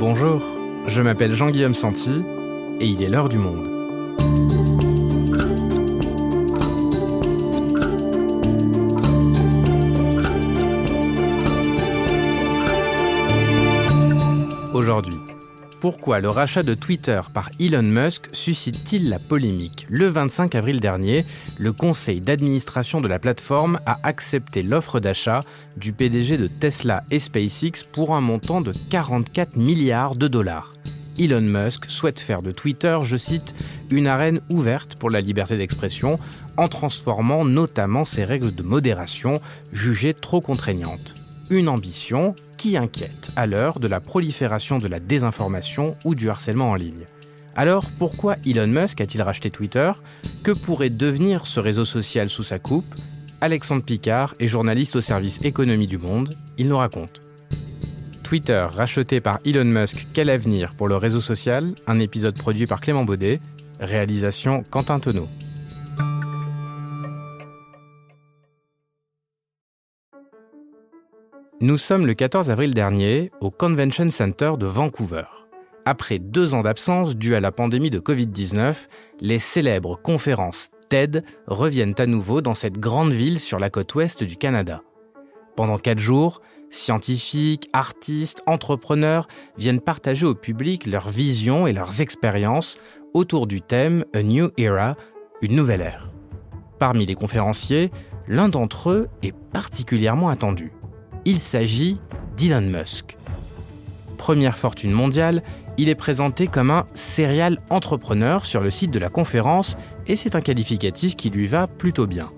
Bonjour, je m'appelle Jean-Guillaume Santi et il est l'heure du monde. Aujourd'hui, pourquoi le rachat de Twitter par Elon Musk suscite-t-il la polémique Le 25 avril dernier, le conseil d'administration de la plateforme a accepté l'offre d'achat du PDG de Tesla et SpaceX pour un montant de 44 milliards de dollars. Elon Musk souhaite faire de Twitter, je cite, une arène ouverte pour la liberté d'expression en transformant notamment ses règles de modération jugées trop contraignantes. Une ambition qui inquiète à l'heure de la prolifération de la désinformation ou du harcèlement en ligne. Alors pourquoi Elon Musk a-t-il racheté Twitter? Que pourrait devenir ce réseau social sous sa coupe? Alexandre Picard est journaliste au service économie du monde, il nous raconte. Twitter racheté par Elon Musk, quel avenir pour le réseau social? Un épisode produit par Clément Baudet, réalisation Quentin Tonneau. Nous sommes le 14 avril dernier au Convention Center de Vancouver. Après deux ans d'absence due à la pandémie de Covid-19, les célèbres conférences TED reviennent à nouveau dans cette grande ville sur la côte ouest du Canada. Pendant quatre jours, scientifiques, artistes, entrepreneurs viennent partager au public leurs visions et leurs expériences autour du thème A New Era, une nouvelle ère. Parmi les conférenciers, l'un d'entre eux est particulièrement attendu. Il s'agit d'Elon Musk. Première fortune mondiale, il est présenté comme un serial entrepreneur sur le site de la conférence et c'est un qualificatif qui lui va plutôt bien.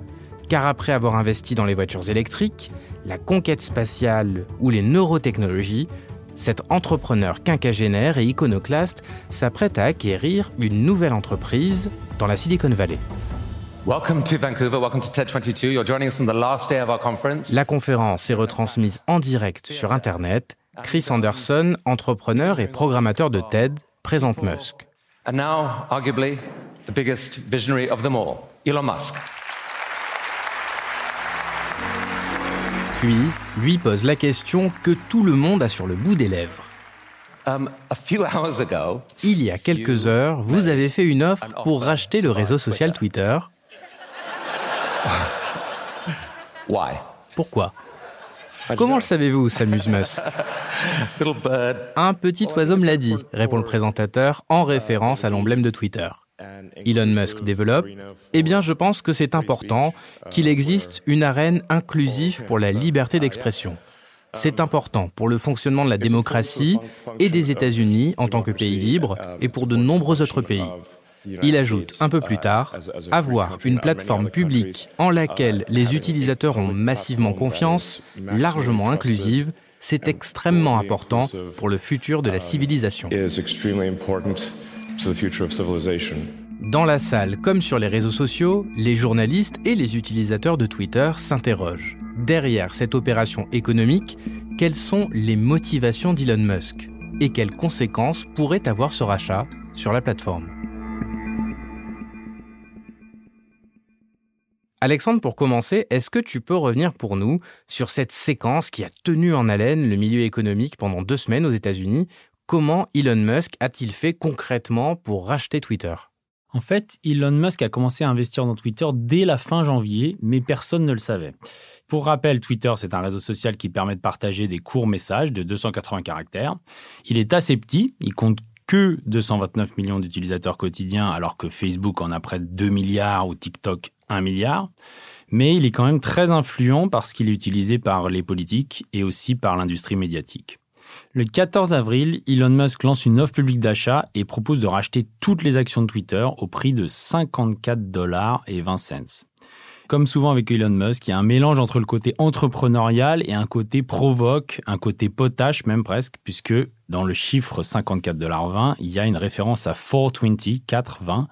Car après avoir investi dans les voitures électriques, la conquête spatiale ou les neurotechnologies, cet entrepreneur quinquagénaire et iconoclaste s'apprête à acquérir une nouvelle entreprise dans la Silicon Valley. La conférence est retransmise en direct sur Internet. Chris Anderson, entrepreneur et programmateur de TED, présente Musk. And now, arguably, the biggest visionary of them all, Elon Musk. Puis, lui pose la question que tout le monde a sur le bout des lèvres. Um, Il y a quelques heures, vous avez fait une offre pour racheter le réseau social Twitter Pourquoi? Comment le savez-vous s'amuse Musk? Un petit oiseau me l'a dit, répond le présentateur en référence à l'emblème de Twitter. Elon Musk développe Eh bien, je pense que c'est important qu'il existe une arène inclusive pour la liberté d'expression. C'est important pour le fonctionnement de la démocratie et des États-Unis en tant que pays libre et pour de nombreux autres pays. Il ajoute un peu plus tard, avoir une plateforme publique en laquelle les utilisateurs ont massivement confiance, largement inclusive, c'est extrêmement important pour le futur de la civilisation. Dans la salle comme sur les réseaux sociaux, les journalistes et les utilisateurs de Twitter s'interrogent. Derrière cette opération économique, quelles sont les motivations d'Elon Musk et quelles conséquences pourrait avoir ce rachat sur la plateforme? Alexandre, pour commencer, est-ce que tu peux revenir pour nous sur cette séquence qui a tenu en haleine le milieu économique pendant deux semaines aux États-Unis? Comment Elon Musk a-t-il fait concrètement pour racheter Twitter? En fait, Elon Musk a commencé à investir dans Twitter dès la fin janvier, mais personne ne le savait. Pour rappel, Twitter, c'est un réseau social qui permet de partager des courts messages de 280 caractères. Il est assez petit, il compte que 229 millions d'utilisateurs quotidiens, alors que Facebook en a près de 2 milliards ou TikTok 1 milliard. Mais il est quand même très influent parce qu'il est utilisé par les politiques et aussi par l'industrie médiatique. Le 14 avril, Elon Musk lance une offre publique d'achat et propose de racheter toutes les actions de Twitter au prix de 54 dollars et 20 cents. Comme souvent avec Elon Musk, il y a un mélange entre le côté entrepreneurial et un côté provoque, un côté potache même presque, puisque dans le chiffre 54 dollars 20, il y a une référence à 420, 420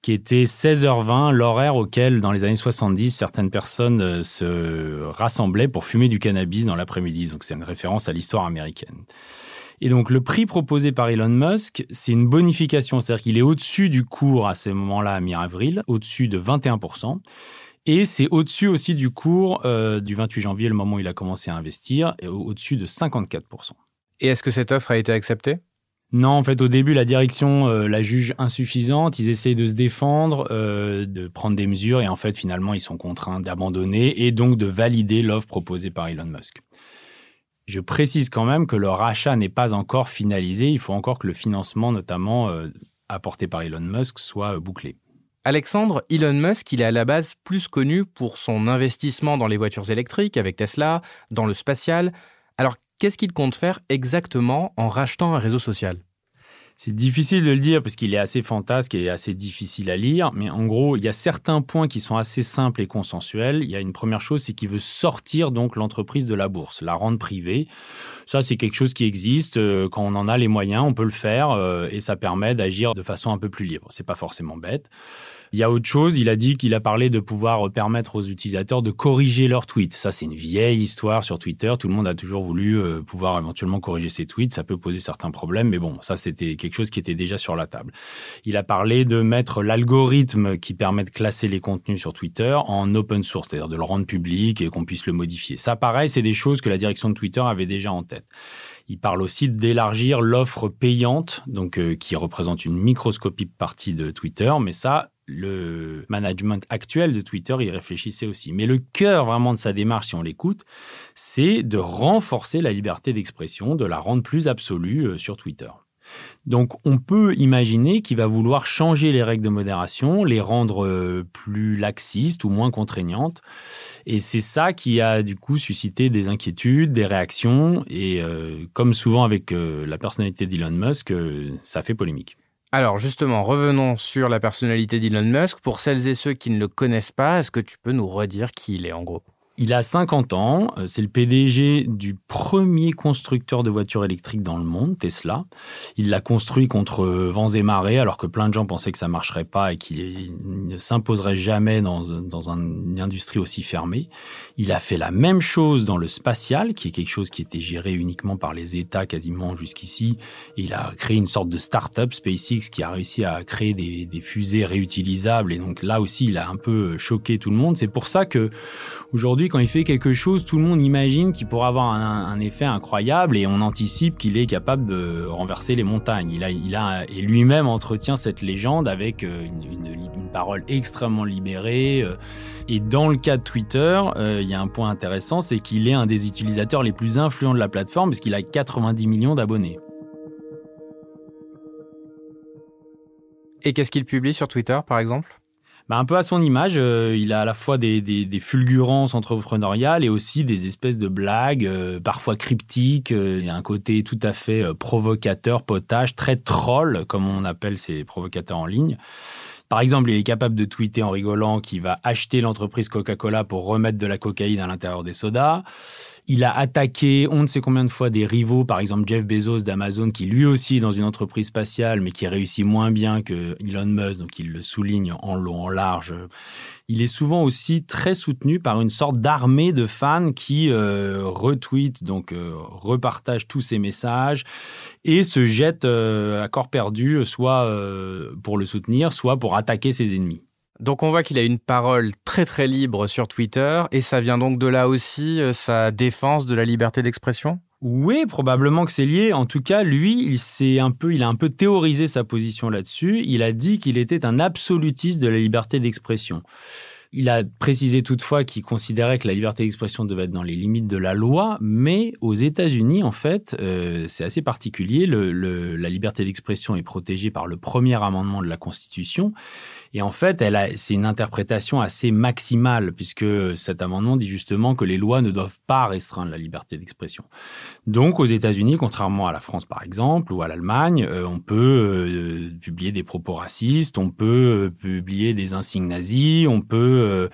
qui était 16h20, l'horaire auquel, dans les années 70, certaines personnes euh, se rassemblaient pour fumer du cannabis dans l'après-midi. Donc c'est une référence à l'histoire américaine. Et donc le prix proposé par Elon Musk, c'est une bonification, c'est-à-dire qu'il est au-dessus du cours à ce moment-là, à mi-avril, au-dessus de 21%. Et c'est au-dessus aussi du cours euh, du 28 janvier, le moment où il a commencé à investir, et au-dessus de 54%. Et est-ce que cette offre a été acceptée? Non, en fait, au début, la direction euh, la juge insuffisante. Ils essayent de se défendre, euh, de prendre des mesures, et en fait, finalement, ils sont contraints d'abandonner et donc de valider l'offre proposée par Elon Musk. Je précise quand même que le rachat n'est pas encore finalisé. Il faut encore que le financement, notamment euh, apporté par Elon Musk, soit bouclé. Alexandre, Elon Musk, il est à la base plus connu pour son investissement dans les voitures électriques avec Tesla, dans le spatial. Alors, qu'est-ce qu'il compte faire exactement en rachetant un réseau social? C'est difficile de le dire parce qu'il est assez fantasque et assez difficile à lire, mais en gros, il y a certains points qui sont assez simples et consensuels. Il y a une première chose, c'est qu'il veut sortir donc l'entreprise de la bourse, la rendre privée. Ça, c'est quelque chose qui existe. Euh, quand on en a les moyens, on peut le faire euh, et ça permet d'agir de façon un peu plus libre. C'est pas forcément bête. Il y a autre chose, il a dit qu'il a parlé de pouvoir permettre aux utilisateurs de corriger leurs tweets. Ça, c'est une vieille histoire sur Twitter. Tout le monde a toujours voulu euh, pouvoir éventuellement corriger ses tweets. Ça peut poser certains problèmes, mais bon, ça, c'était quelque chose qui était déjà sur la table. Il a parlé de mettre l'algorithme qui permet de classer les contenus sur Twitter en open source, c'est-à-dire de le rendre public et qu'on puisse le modifier. Ça, pareil, c'est des choses que la direction de Twitter avait déjà en tête. Il parle aussi d'élargir l'offre payante, donc euh, qui représente une microscopique partie de Twitter, mais ça, le management actuel de Twitter y réfléchissait aussi. Mais le cœur vraiment de sa démarche, si on l'écoute, c'est de renforcer la liberté d'expression, de la rendre plus absolue euh, sur Twitter. Donc on peut imaginer qu'il va vouloir changer les règles de modération, les rendre euh, plus laxistes ou moins contraignantes. Et c'est ça qui a du coup suscité des inquiétudes, des réactions. Et euh, comme souvent avec la personnalité d'Elon Musk, ça fait polémique. Alors justement, revenons sur la personnalité d'Elon Musk. Pour celles et ceux qui ne le connaissent pas, est-ce que tu peux nous redire qui il est en gros? Il a 50 ans, euh, c'est le PDG du premier constructeur de voitures électriques dans le monde, Tesla. Il l'a construit contre vents et marées, alors que plein de gens pensaient que ça marcherait pas et qu'il ne s'imposerait jamais dans, dans une industrie aussi fermée. Il a fait la même chose dans le spatial, qui est quelque chose qui était géré uniquement par les États quasiment jusqu'ici. Il a créé une sorte de start-up, SpaceX, qui a réussi à créer des, des fusées réutilisables. Et donc là aussi, il a un peu choqué tout le monde. C'est pour ça que aujourd'hui, quand il fait quelque chose, tout le monde imagine qu'il pourra avoir un, effet incroyable et on anticipe qu'il est capable de renverser les montagnes. Il a, a et lui-même entretient cette légende avec euh, une, parole extrêmement libérée. Euh. Et dans le cas de Twitter, euh, il y a un point intéressant, c'est qu'il est un des utilisateurs les plus influents de la plateforme puisqu'il a 90 millions d'abonnés. Et qu'est-ce qu'il publie sur Twitter, par exemple? Bah, un peu à son image, euh, il a à la fois des, des, fulgurances entrepreneuriales et aussi des espèces de blagues, euh, parfois cryptiques. Euh, il un côté tout à fait provocateur, potage, très troll, comme on appelle ces provocateurs en ligne. Par exemple, il est capable de tweeter en rigolant qu'il va acheter l'entreprise Coca-Cola pour remettre de la cocaïne à l'intérieur des sodas. Il a attaqué on ne sait combien de fois des rivaux, par exemple Jeff Bezos d'Amazon, qui lui aussi est dans une entreprise spatiale, mais qui réussit moins bien que Elon Musk, donc il le souligne en long, en large. Il est souvent aussi très soutenu par une sorte d'armée de fans qui euh, retweetent, donc euh, repartagent tous ses messages et se jettent euh, à corps perdu, soit pour le soutenir, soit pour attaquer ses ennemis. Donc on voit qu'il a une parole très très libre sur Twitter et ça vient donc de là aussi euh, sa défense de la liberté d'expression? Oui, probablement que c'est lié. En tout cas, lui, il s'est un peu, il a un peu théorisé sa position là-dessus. Il a dit qu'il était un absolutiste de la liberté d'expression. Il a précisé toutefois qu'il considérait que la liberté d'expression devait être dans les limites de la loi, mais aux États-Unis, en fait, euh, c'est assez particulier. La liberté d'expression est protégée par le premier amendement de la Constitution. Et en fait, c'est une interprétation assez maximale, puisque cet amendement dit justement que les lois ne doivent pas restreindre la liberté d'expression. Donc, aux États-Unis, contrairement à la France par exemple, ou à l'Allemagne, euh, on peut euh, publier des propos racistes, on peut publier des insignes nazis, on peut euh,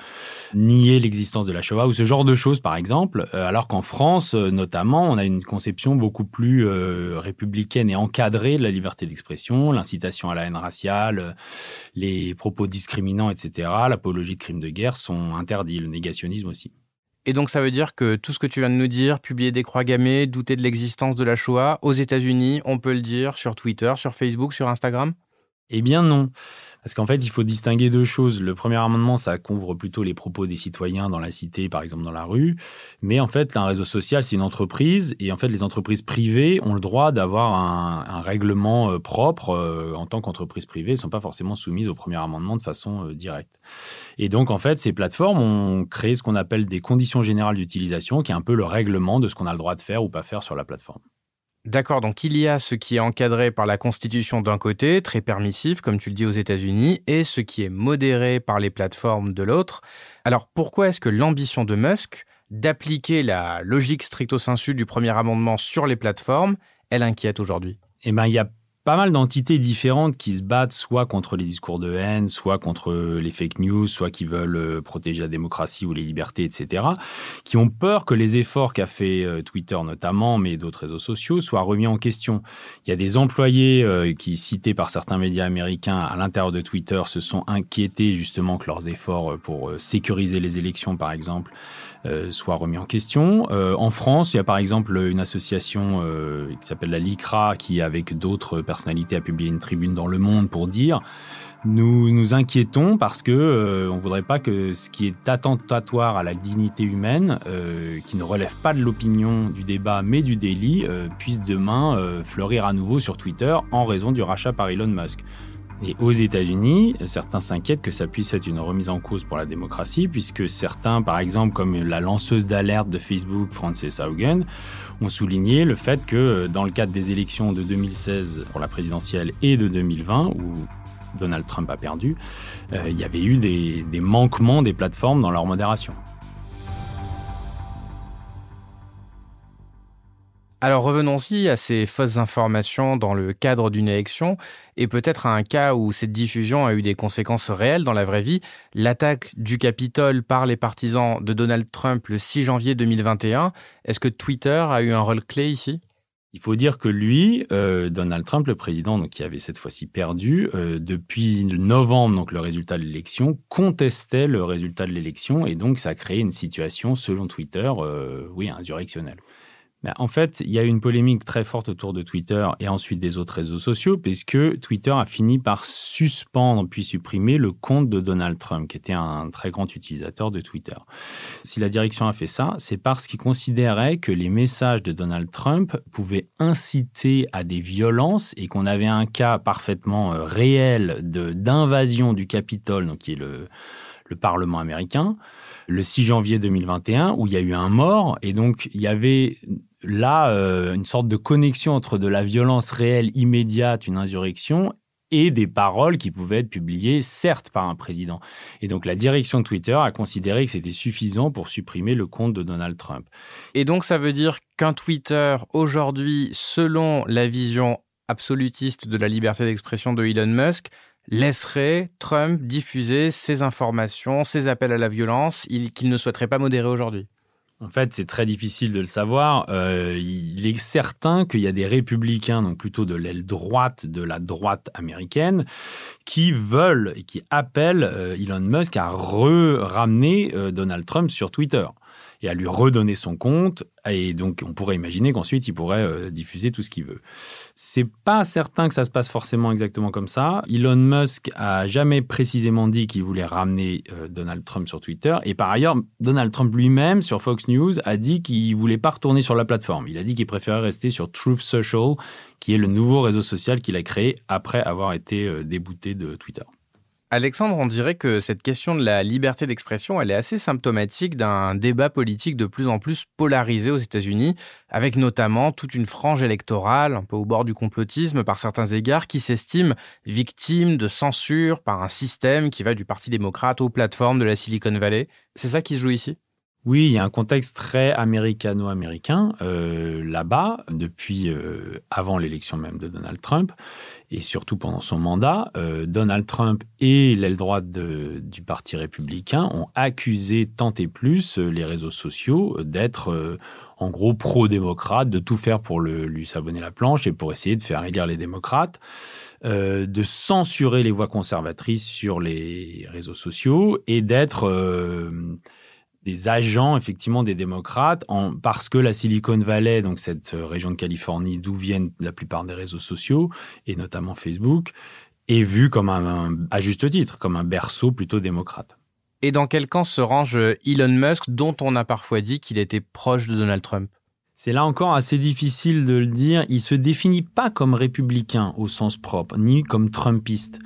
nier l'existence de la Shoah ou ce genre de choses, par exemple, euh, alors qu'en France, euh, notamment, on a une conception beaucoup plus républicaine et encadrée de la liberté d'expression, l'incitation à la haine raciale, les propos discriminants, etc., l'apologie de crimes de guerre sont interdits, le négationnisme aussi. Et donc ça veut dire que tout ce que tu viens de nous dire, publier des croix gammées, douter de l'existence de la Shoah, aux États-Unis, on peut le dire sur Twitter, sur Facebook, sur Instagram? Eh bien non. Parce qu'en fait, il faut distinguer deux choses. Le premier amendement, ça couvre plutôt les propos des citoyens dans la cité, par exemple dans la rue. Mais en fait, un réseau social, c'est une entreprise. Et en fait, les entreprises privées ont le droit d'avoir un, règlement euh, propre euh, en tant qu'entreprise privée. Elles ne sont pas forcément soumises au premier amendement de façon euh, directe. Et donc, en fait, ces plateformes ont créé ce qu'on appelle des conditions générales d'utilisation, qui est un peu le règlement de ce qu'on a le droit de faire ou pas faire sur la plateforme. D'accord, donc il y a ce qui est encadré par la Constitution d'un côté, très permissif, comme tu le dis aux États-Unis, et ce qui est modéré par les plateformes de l'autre. Alors pourquoi est-ce que l'ambition de Musk d'appliquer la logique stricto sensu du premier amendement sur les plateformes, elle inquiète aujourd'hui? Eh bien, il y a pas mal d'entités différentes qui se battent soit contre les discours de haine, soit contre les fake news, soit qui veulent euh, protéger la démocratie ou les libertés, etc., qui ont peur que les efforts qu'a fait euh, Twitter notamment, mais d'autres réseaux sociaux, soient remis en question. Il y a des employés euh, qui, cités par certains médias américains à l'intérieur de Twitter, se sont inquiétés justement que leurs efforts pour sécuriser les élections, par exemple, euh, soit remis en question. Euh, en France, il y a par exemple une association euh, qui s'appelle la LICRA qui, avec d'autres personnalités, a publié une tribune dans Le Monde pour dire nous nous inquiétons parce que on voudrait pas que ce qui est attentatoire à la dignité humaine, qui ne relève pas de l'opinion, du débat, mais du délit, puisse demain fleurir à nouveau sur Twitter en raison du rachat par Elon Musk. Et aux États-Unis, certains s'inquiètent que ça puisse être une remise en cause pour la démocratie, puisque certains, par exemple, comme la lanceuse d'alerte de Facebook, Frances Haugen, ont souligné le fait que dans le cadre des élections de 2016 pour la présidentielle et de 2020, où Donald Trump a perdu, euh, il y avait eu des manquements des plateformes dans leur modération. Alors revenons-y à ces fausses informations dans le cadre d'une élection et peut-être à un cas où cette diffusion a eu des conséquences réelles dans la vraie vie, l'attaque du Capitole par les partisans de Donald Trump le 6 janvier 2021. Est-ce que Twitter a eu un rôle clé ici? Il faut dire que lui, euh, Donald Trump, le président, donc, qui avait cette fois-ci perdu, euh, depuis novembre, donc le résultat de l'élection, contestait le résultat de l'élection et donc ça a créé une situation, selon Twitter, euh, oui, insurrectionnelle. Bah, en fait, il y a une polémique très forte autour de Twitter et ensuite des autres réseaux sociaux, puisque Twitter a fini par suspendre puis supprimer le compte de Donald Trump, qui était un très grand utilisateur de Twitter. Si la direction a fait ça, c'est parce qu'il considérait que les messages de Donald Trump pouvaient inciter à des violences et qu'on avait un cas parfaitement euh, réel d'invasion du Capitole, donc qui est le Parlement américain, le 6 janvier 2021, où il y a eu un mort, et donc il y avait là euh, une sorte de connexion entre de la violence réelle immédiate, une insurrection, et des paroles qui pouvaient être publiées, certes, par un président. Et donc la direction de Twitter a considéré que c'était suffisant pour supprimer le compte de Donald Trump. Et donc ça veut dire qu'un Twitter, aujourd'hui, selon la vision absolutiste de la liberté d'expression de Elon Musk, laisserait Trump diffuser ses informations, ses appels à la violence, qu'il ne souhaiterait pas modérer aujourd'hui? En fait, c'est très difficile de le savoir. Euh, il est certain qu'il y a des républicains, donc plutôt de l'aile droite de la droite américaine, qui veulent et qui appellent euh, Elon Musk à re-ramener euh, Donald Trump sur Twitter et à lui redonner son compte. Et donc, on pourrait imaginer qu'ensuite, il pourrait euh, diffuser tout ce qu'il veut. C'est pas certain que ça se passe forcément exactement comme ça. Elon Musk a jamais précisément dit qu'il voulait ramener euh, Donald Trump sur Twitter. Et par ailleurs, Donald Trump lui-même, sur Fox News, a dit qu'il voulait pas retourner sur la plateforme. Il a dit qu'il préférait rester sur Truth Social, qui est le nouveau réseau social qu'il a créé après avoir été euh, débouté de Twitter. Alexandre, on dirait que cette question de la liberté d'expression, elle est assez symptomatique d'un débat politique de plus en plus polarisé aux États-Unis, avec notamment toute une frange électorale, un peu au bord du complotisme par certains égards, qui s'estime victime de censure par un système qui va du Parti démocrate aux plateformes de la Silicon Valley. C'est ça qui se joue ici? Oui, il y a un contexte très américano-américain euh, là-bas, depuis euh, avant l'élection même de Donald Trump, et surtout pendant son mandat. Euh, Donald Trump et l'aile droite du Parti républicain ont accusé tant et plus les réseaux sociaux d'être en gros pro-démocrate, de tout faire pour le, lui s'abonner la planche et pour essayer de faire élire les démocrates. de censurer les voix conservatrices sur les réseaux sociaux et d'être des agents effectivement des démocrates en, parce que la Silicon Valley, donc cette euh, région de Californie d'où viennent la plupart des réseaux sociaux et notamment Facebook, est vu comme un, à juste titre, comme un berceau plutôt démocrate. Et dans quel camp se range Elon Musk, dont on a parfois dit qu'il était proche de Donald Trump? C'est là encore assez difficile de le dire. Il se définit pas comme républicain au sens propre, ni comme trumpiste.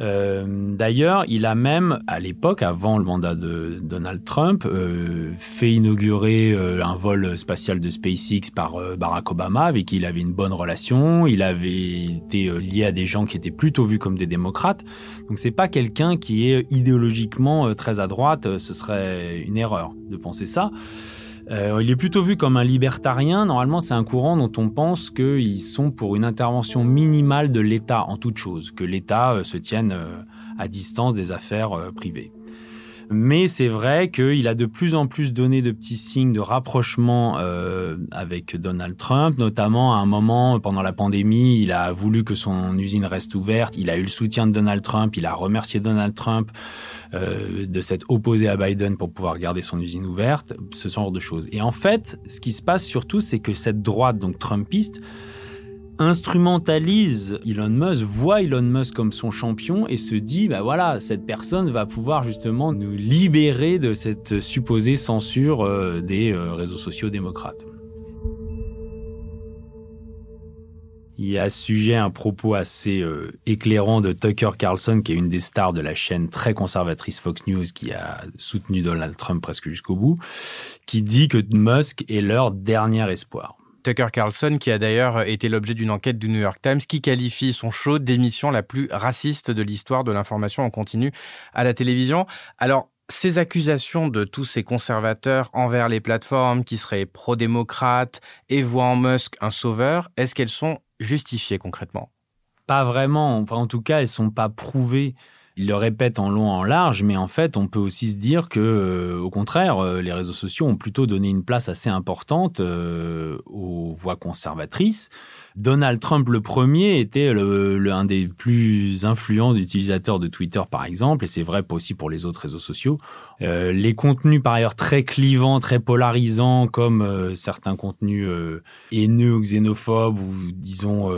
Euh, d'ailleurs, il a même, à l'époque, avant le mandat de Donald Trump, euh, fait inaugurer euh, un vol spatial de SpaceX par Barack Obama, avec qui il avait une bonne relation. Il avait été lié à des gens qui étaient plutôt vus comme des démocrates. Donc, c'est pas quelqu'un qui est idéologiquement très à droite. Ce serait une erreur de penser ça. Euh, il est plutôt vu comme un libertarien. Normalement, c'est un courant dont on pense qu'ils sont pour une intervention minimale de l'État en toute chose, que l'État euh, se tienne euh, à distance des affaires privées. Mais c'est vrai qu'il a de plus en plus donné de petits signes de rapprochement euh, avec Donald Trump, notamment à un moment pendant la pandémie, il a voulu que son usine reste ouverte, il a eu le soutien de Donald Trump, il a remercié Donald Trump euh, de s'être opposé à Biden pour pouvoir garder son usine ouverte, ce genre de choses. Et en fait, ce qui se passe surtout, c'est que cette droite, donc Trumpiste, instrumentalise Elon Musk, voit Elon Musk comme son champion et se dit, bah voilà, cette personne va pouvoir justement nous libérer de cette supposée censure euh, des euh, réseaux sociaux démocrates. Il y a à sujet un propos assez euh, éclairant de Tucker Carlson, qui est une des stars de la chaîne très conservatrice Fox News, qui a soutenu Donald Trump presque jusqu'au bout, qui dit que Musk est leur dernier espoir. Tucker Carlson, qui a d'ailleurs été l'objet d'une enquête du New York Times, qui qualifie son show d'émission la plus raciste de l'histoire de l'information en continu à la télévision. Alors, ces accusations de tous ces conservateurs envers les plateformes qui seraient pro-démocrates et voient en Musk un sauveur, est-ce qu'elles sont justifiées concrètement? Pas vraiment. Enfin, en tout cas, elles sont pas prouvées. Il le répète en long en large, mais en fait, on peut aussi se dire que, euh, au contraire, euh, les réseaux sociaux ont plutôt donné une place assez importante euh, aux voix conservatrices. Donald Trump le premier était le, un des plus influents utilisateurs de Twitter par exemple, et c'est vrai aussi pour les autres réseaux sociaux. Euh, les contenus par ailleurs très clivants, très polarisants, comme euh, certains contenus euh, haineux ou xénophobes ou disons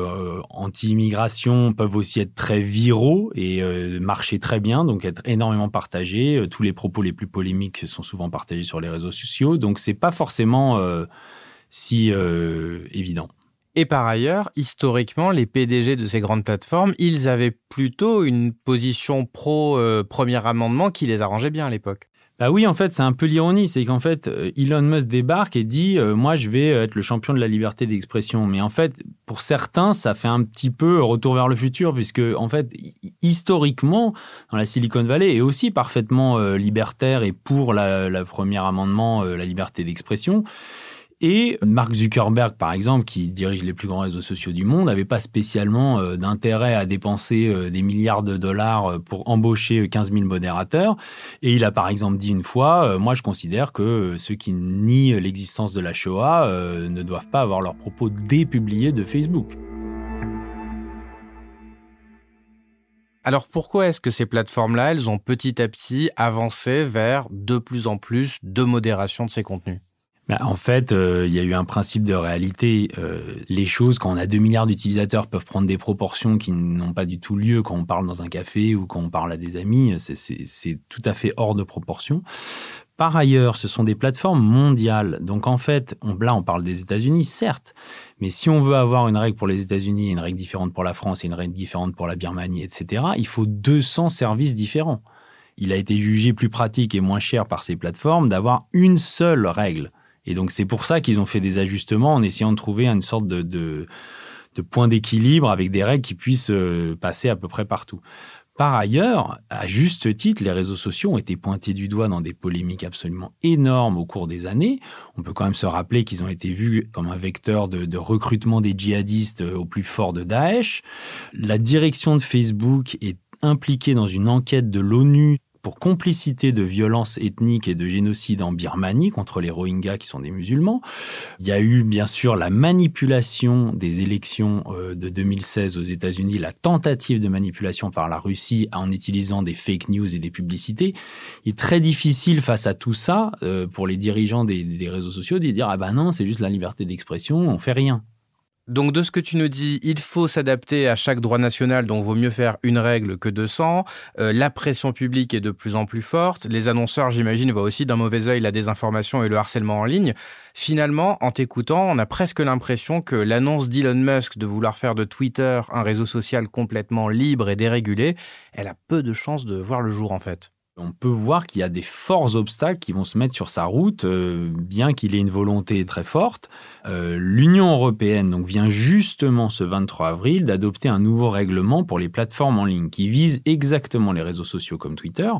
anti-immigration, peuvent aussi être très viraux et marcher très bien, donc être énormément partagés. Tous les propos les plus polémiques sont souvent partagés sur les réseaux sociaux, donc c'est pas forcément si évident. Et par ailleurs, historiquement, les PDG de ces grandes plateformes, ils avaient plutôt une position pro euh, amendement qui les arrangeait bien à l'époque. Bah oui, en fait, c'est un peu l'ironie, c'est qu'en fait, euh, Elon Musk débarque et dit euh, moi, je vais être le champion de la liberté d'expression. Mais en fait, pour certains, ça fait un petit peu retour vers le futur, puisque en fait, historiquement, dans la Silicon Valley, est aussi parfaitement libertaire et pour la, la premier amendement, la liberté d'expression. Et Mark Zuckerberg, par exemple, qui dirige les plus grands réseaux sociaux du monde, n'avait pas spécialement euh, d'intérêt à dépenser euh, des milliards de dollars euh, pour embaucher 15 000 modérateurs. Et il a par exemple dit une fois, moi je considère que ceux qui nient l'existence de la Shoah ne doivent pas avoir leurs propos dépubliés de Facebook. Alors pourquoi est-ce que ces plateformes-là, elles ont petit à petit avancé vers de plus en plus de modération de ces contenus? En fait, euh, il y a eu un principe de réalité. Euh, les choses, quand on a 2 milliards d'utilisateurs, peuvent prendre des proportions qui n'ont pas du tout lieu quand on parle dans un café ou quand on parle à des amis. C'est tout à fait hors de proportion. Par ailleurs, ce sont des plateformes mondiales. Donc en fait, là, on parle des États-Unis, certes. Mais si on veut avoir une règle pour les États-Unis, une règle différente pour la France et une règle différente pour la Birmanie, etc., il faut 200 services différents. Il a été jugé plus pratique et moins cher par ces plateformes d'avoir une seule règle et donc c'est pour ça qu'ils ont fait des ajustements en essayant de trouver une sorte de, de, de point d'équilibre avec des règles qui puissent euh, passer à peu près partout. Par ailleurs, à juste titre, les réseaux sociaux ont été pointés du doigt dans des polémiques absolument énormes au cours des années. On peut quand même se rappeler qu'ils ont été vus comme un vecteur de, de, recrutement des djihadistes euh, au plus fort de Daesh. La direction de Facebook est impliquée dans une enquête de l'ONU pour complicité de violences ethniques et de génocide en Birmanie contre les Rohingyas qui sont des musulmans. Il y a eu bien sûr la manipulation des élections euh, de 2016 aux États-Unis, la tentative de manipulation par la Russie en utilisant des fake news et des publicités. Il est très difficile face à tout ça euh, pour les dirigeants des, des réseaux sociaux de dire ah ben non c'est juste la liberté d'expression, on fait rien. Donc de ce que tu nous dis, il faut s'adapter à chaque droit national, donc vaut mieux faire une règle que 200. Euh, la pression publique est de plus en plus forte. Les annonceurs, j'imagine, voient aussi d'un mauvais œil la désinformation et le harcèlement en ligne. Finalement, en t'écoutant, on a presque l'impression que l'annonce d'Elon Musk de vouloir faire de Twitter un réseau social complètement libre et dérégulé, elle a peu de chances de voir le jour en fait. On peut voir qu'il y a des forts obstacles qui vont se mettre sur sa route, euh, bien qu'il ait une volonté très forte. Euh, L'Union européenne donc, vient justement ce 23 avril d'adopter un nouveau règlement pour les plateformes en ligne qui vise exactement les réseaux sociaux comme Twitter.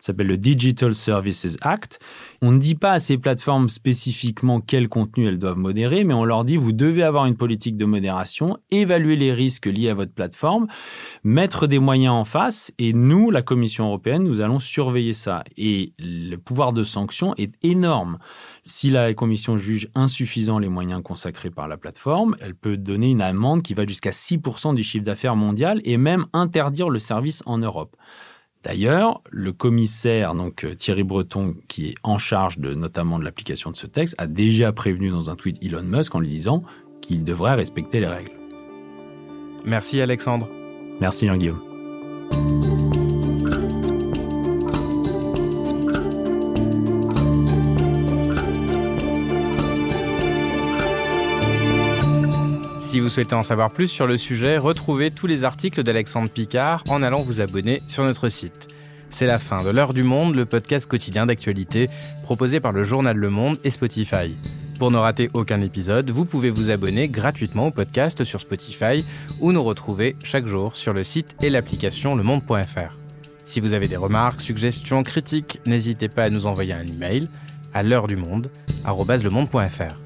S'appelle le Digital Services Act. On ne dit pas à ces plateformes spécifiquement quel contenu elles doivent modérer, mais on leur dit vous devez avoir une politique de modération, évaluer les risques liés à votre plateforme, mettre des moyens en face, et nous, la Commission européenne, nous allons surveiller ça. Et le pouvoir de sanction est énorme. Si la commission juge insuffisant les moyens consacrés par la plateforme, elle peut donner une amende qui va jusqu'à 6% du chiffre d'affaires mondial et même interdire le service en Europe. D'ailleurs, le commissaire, donc euh, Thierry Breton, qui est en charge de, notamment de l'application de ce texte, a déjà prévenu dans un tweet Elon Musk en lui disant qu'il devrait respecter les règles. Merci Alexandre. Merci Jean-Guillaume. Si vous souhaitez en savoir plus sur le sujet, retrouvez tous les articles d'Alexandre Picard en allant vous abonner sur notre site. C'est la fin de L'heure du monde, le podcast quotidien d'actualité proposé par le journal Le Monde et Spotify. Pour ne rater aucun épisode, vous pouvez vous abonner gratuitement au podcast sur Spotify ou nous retrouver chaque jour sur le site et l'application lemonde.fr. Si vous avez des remarques, suggestions, critiques, n'hésitez pas à nous envoyer un email à l'heure du monde @lemonde.fr.